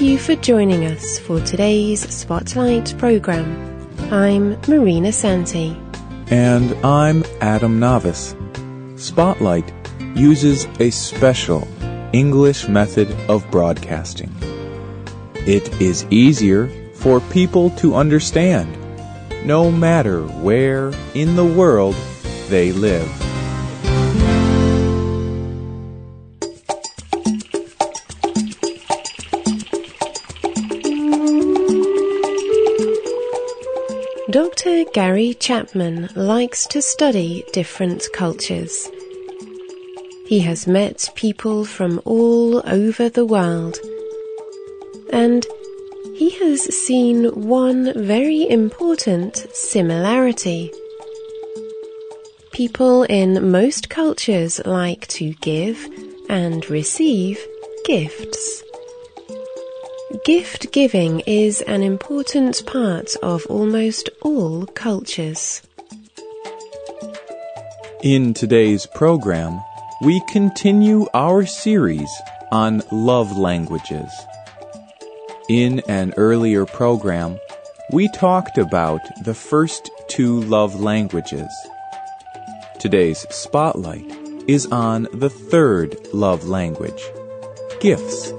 Thank you for joining us for today's Spotlight program. I'm Marina Santee. And I'm Adam Navis. Spotlight uses a special English method of broadcasting. It is easier for people to understand, no matter where in the world they live. Dr. Gary Chapman likes to study different cultures. He has met people from all over the world and he has seen one very important similarity. People in most cultures like to give and receive gifts. Gift giving is an important part of almost all cultures. In today's program, we continue our series on love languages. In an earlier program, we talked about the first two love languages. Today's spotlight is on the third love language gifts.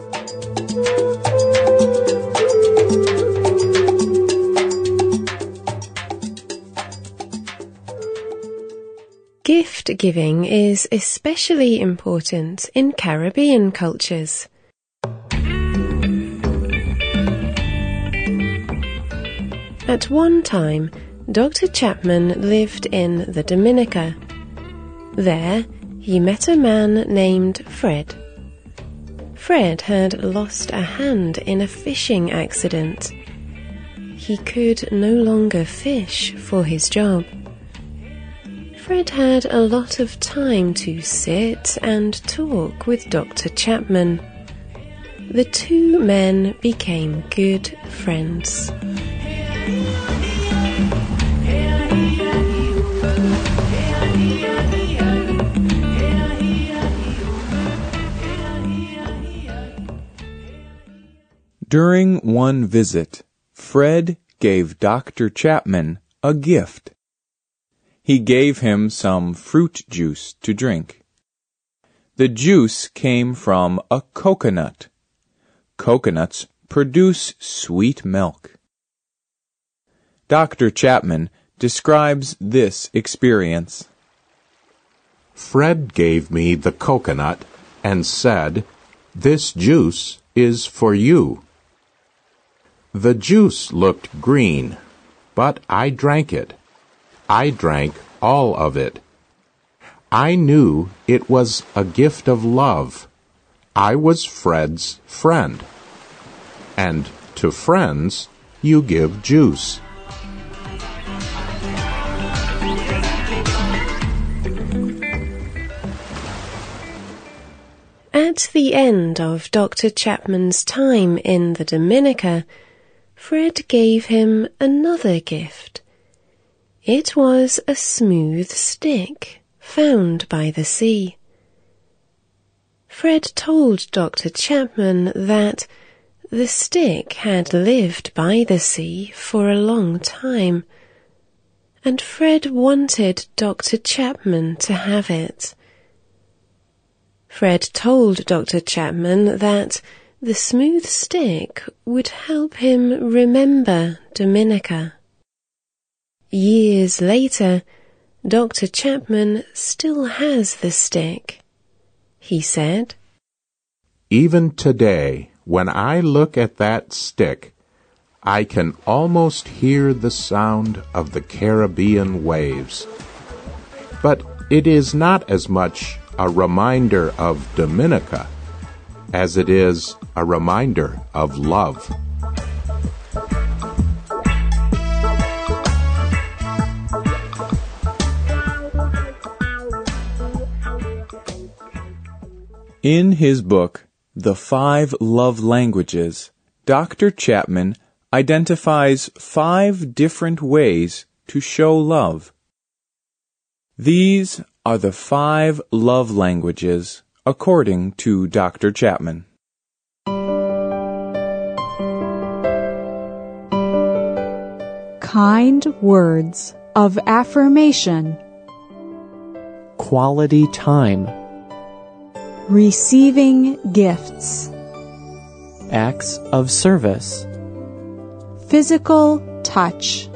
Gift giving is especially important in Caribbean cultures. At one time, Dr. Chapman lived in the Dominica. There, he met a man named Fred. Fred had lost a hand in a fishing accident. He could no longer fish for his job. Fred had a lot of time to sit and talk with Dr. Chapman. The two men became good friends. During one visit, Fred gave Dr. Chapman a gift. He gave him some fruit juice to drink. The juice came from a coconut. Coconuts produce sweet milk. Dr. Chapman describes this experience. Fred gave me the coconut and said, This juice is for you. The juice looked green, but I drank it. I drank all of it. I knew it was a gift of love. I was Fred's friend. And to friends, you give juice. At the end of Dr. Chapman's time in the Dominica, Fred gave him another gift. It was a smooth stick found by the sea. Fred told Dr. Chapman that the stick had lived by the sea for a long time, and Fred wanted Dr. Chapman to have it. Fred told Dr. Chapman that the smooth stick would help him remember Dominica. Years later, Dr. Chapman still has the stick. He said, Even today, when I look at that stick, I can almost hear the sound of the Caribbean waves. But it is not as much a reminder of Dominica as it is a reminder of love. In his book, The Five Love Languages, Dr. Chapman identifies five different ways to show love. These are the five love languages according to Dr. Chapman. Kind words of affirmation. Quality time receiving gifts, acts of service, physical touch.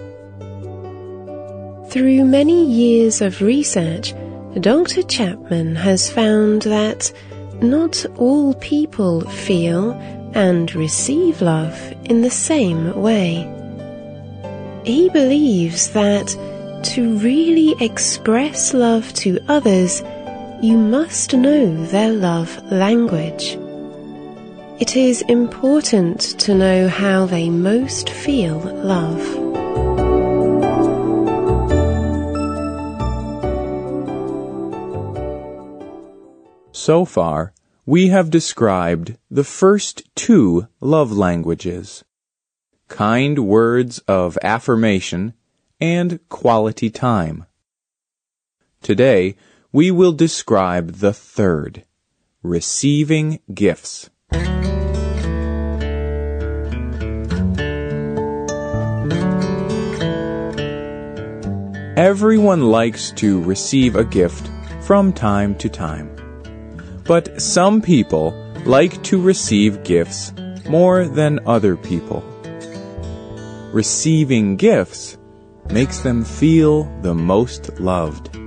Through many years of research, Dr. Chapman has found that not all people feel and receive love in the same way. He believes that to really express love to others, you must know their love language. It is important to know how they most feel love. So far, we have described the first two love languages kind words of affirmation and quality time. Today, we will describe the third receiving gifts. Everyone likes to receive a gift from time to time. But some people like to receive gifts more than other people. Receiving gifts makes them feel the most loved.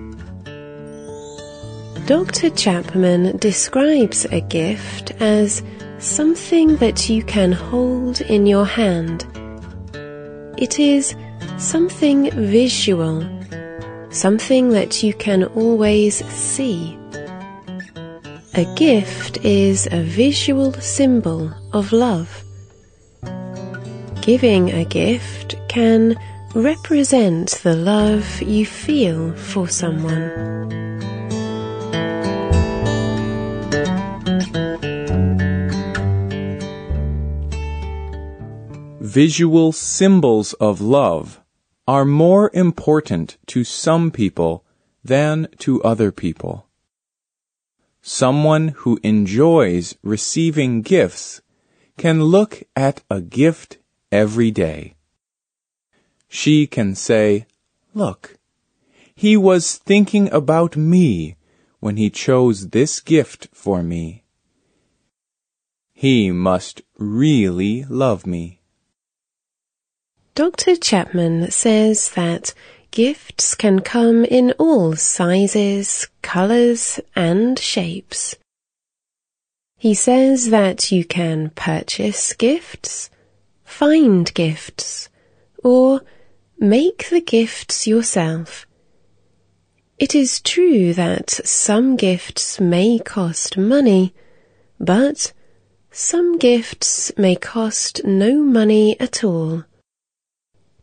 Dr. Chapman describes a gift as something that you can hold in your hand. It is something visual, something that you can always see. A gift is a visual symbol of love. Giving a gift can represent the love you feel for someone. Visual symbols of love are more important to some people than to other people. Someone who enjoys receiving gifts can look at a gift every day. She can say, Look, he was thinking about me when he chose this gift for me. He must really love me. Dr. Chapman says that Gifts can come in all sizes, colors, and shapes. He says that you can purchase gifts, find gifts, or make the gifts yourself. It is true that some gifts may cost money, but some gifts may cost no money at all.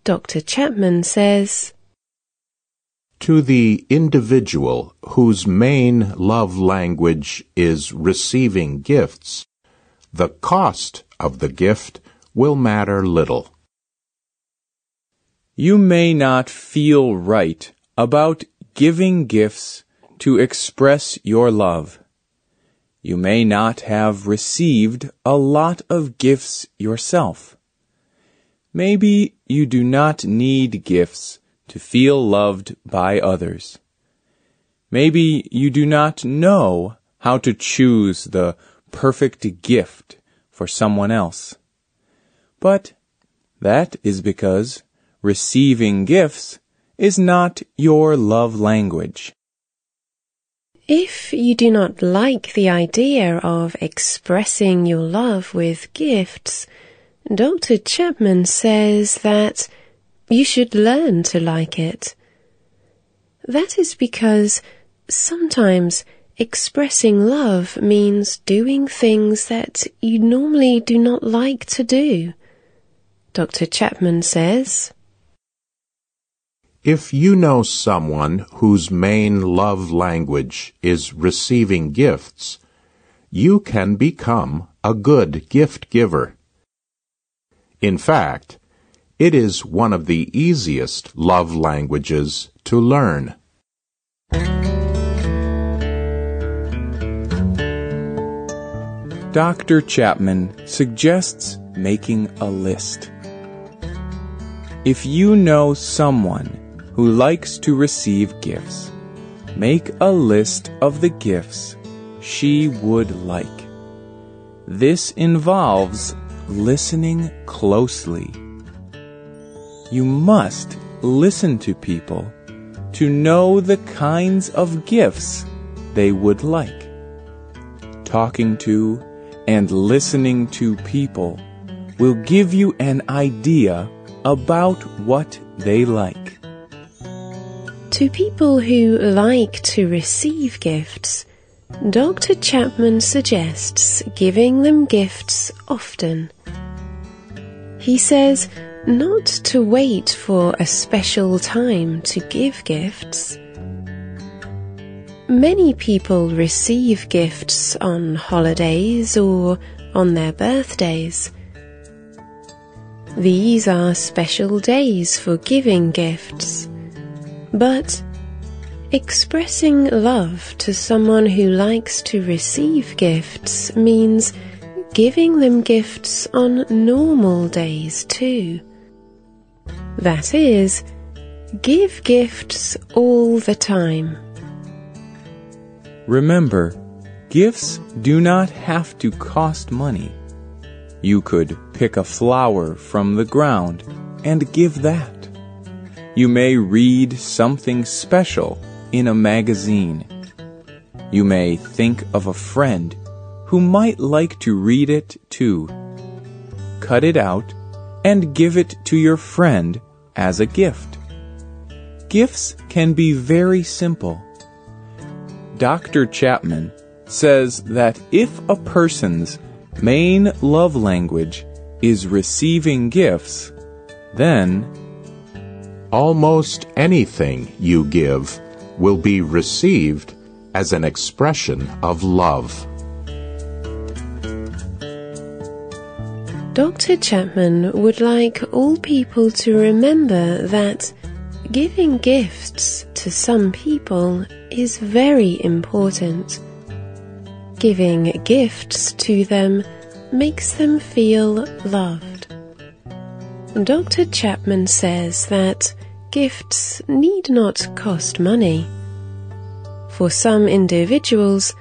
Dr. Chapman says, to the individual whose main love language is receiving gifts, the cost of the gift will matter little. You may not feel right about giving gifts to express your love. You may not have received a lot of gifts yourself. Maybe you do not need gifts to feel loved by others. Maybe you do not know how to choose the perfect gift for someone else. But that is because receiving gifts is not your love language. If you do not like the idea of expressing your love with gifts, Dr. Chapman says that you should learn to like it. That is because sometimes expressing love means doing things that you normally do not like to do. Dr. Chapman says, If you know someone whose main love language is receiving gifts, you can become a good gift giver. In fact, it is one of the easiest love languages to learn. Dr. Chapman suggests making a list. If you know someone who likes to receive gifts, make a list of the gifts she would like. This involves listening closely. You must listen to people to know the kinds of gifts they would like. Talking to and listening to people will give you an idea about what they like. To people who like to receive gifts, Dr. Chapman suggests giving them gifts often. He says not to wait for a special time to give gifts. Many people receive gifts on holidays or on their birthdays. These are special days for giving gifts. But expressing love to someone who likes to receive gifts means giving them gifts on normal days too. That is, give gifts all the time. Remember, gifts do not have to cost money. You could pick a flower from the ground and give that. You may read something special in a magazine. You may think of a friend who might like to read it too. Cut it out and give it to your friend as a gift. Gifts can be very simple. Dr. Chapman says that if a person's main love language is receiving gifts, then almost anything you give will be received as an expression of love. Dr. Chapman would like all people to remember that giving gifts to some people is very important. Giving gifts to them makes them feel loved. Dr. Chapman says that gifts need not cost money. For some individuals,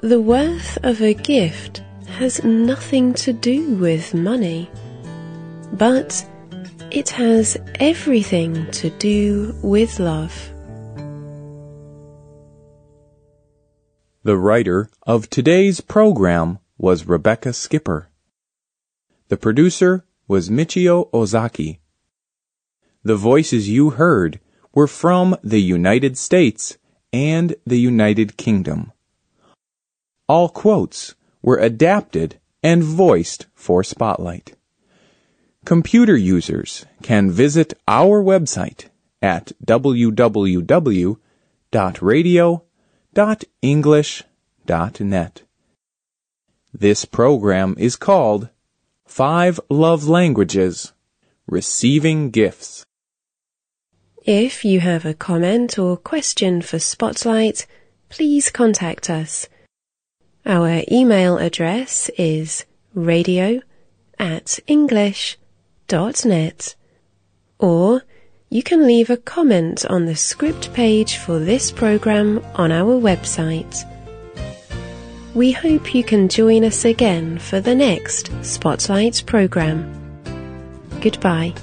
the worth of a gift has nothing to do with money, but it has everything to do with love. The writer of today's program was Rebecca Skipper. The producer was Michio Ozaki. The voices you heard were from the United States and the United Kingdom. All quotes were adapted and voiced for Spotlight. Computer users can visit our website at www.radio.english.net. This program is called Five Love Languages Receiving Gifts. If you have a comment or question for Spotlight, please contact us. Our email address is radio at english.net or you can leave a comment on the script page for this program on our website. We hope you can join us again for the next Spotlight program. Goodbye.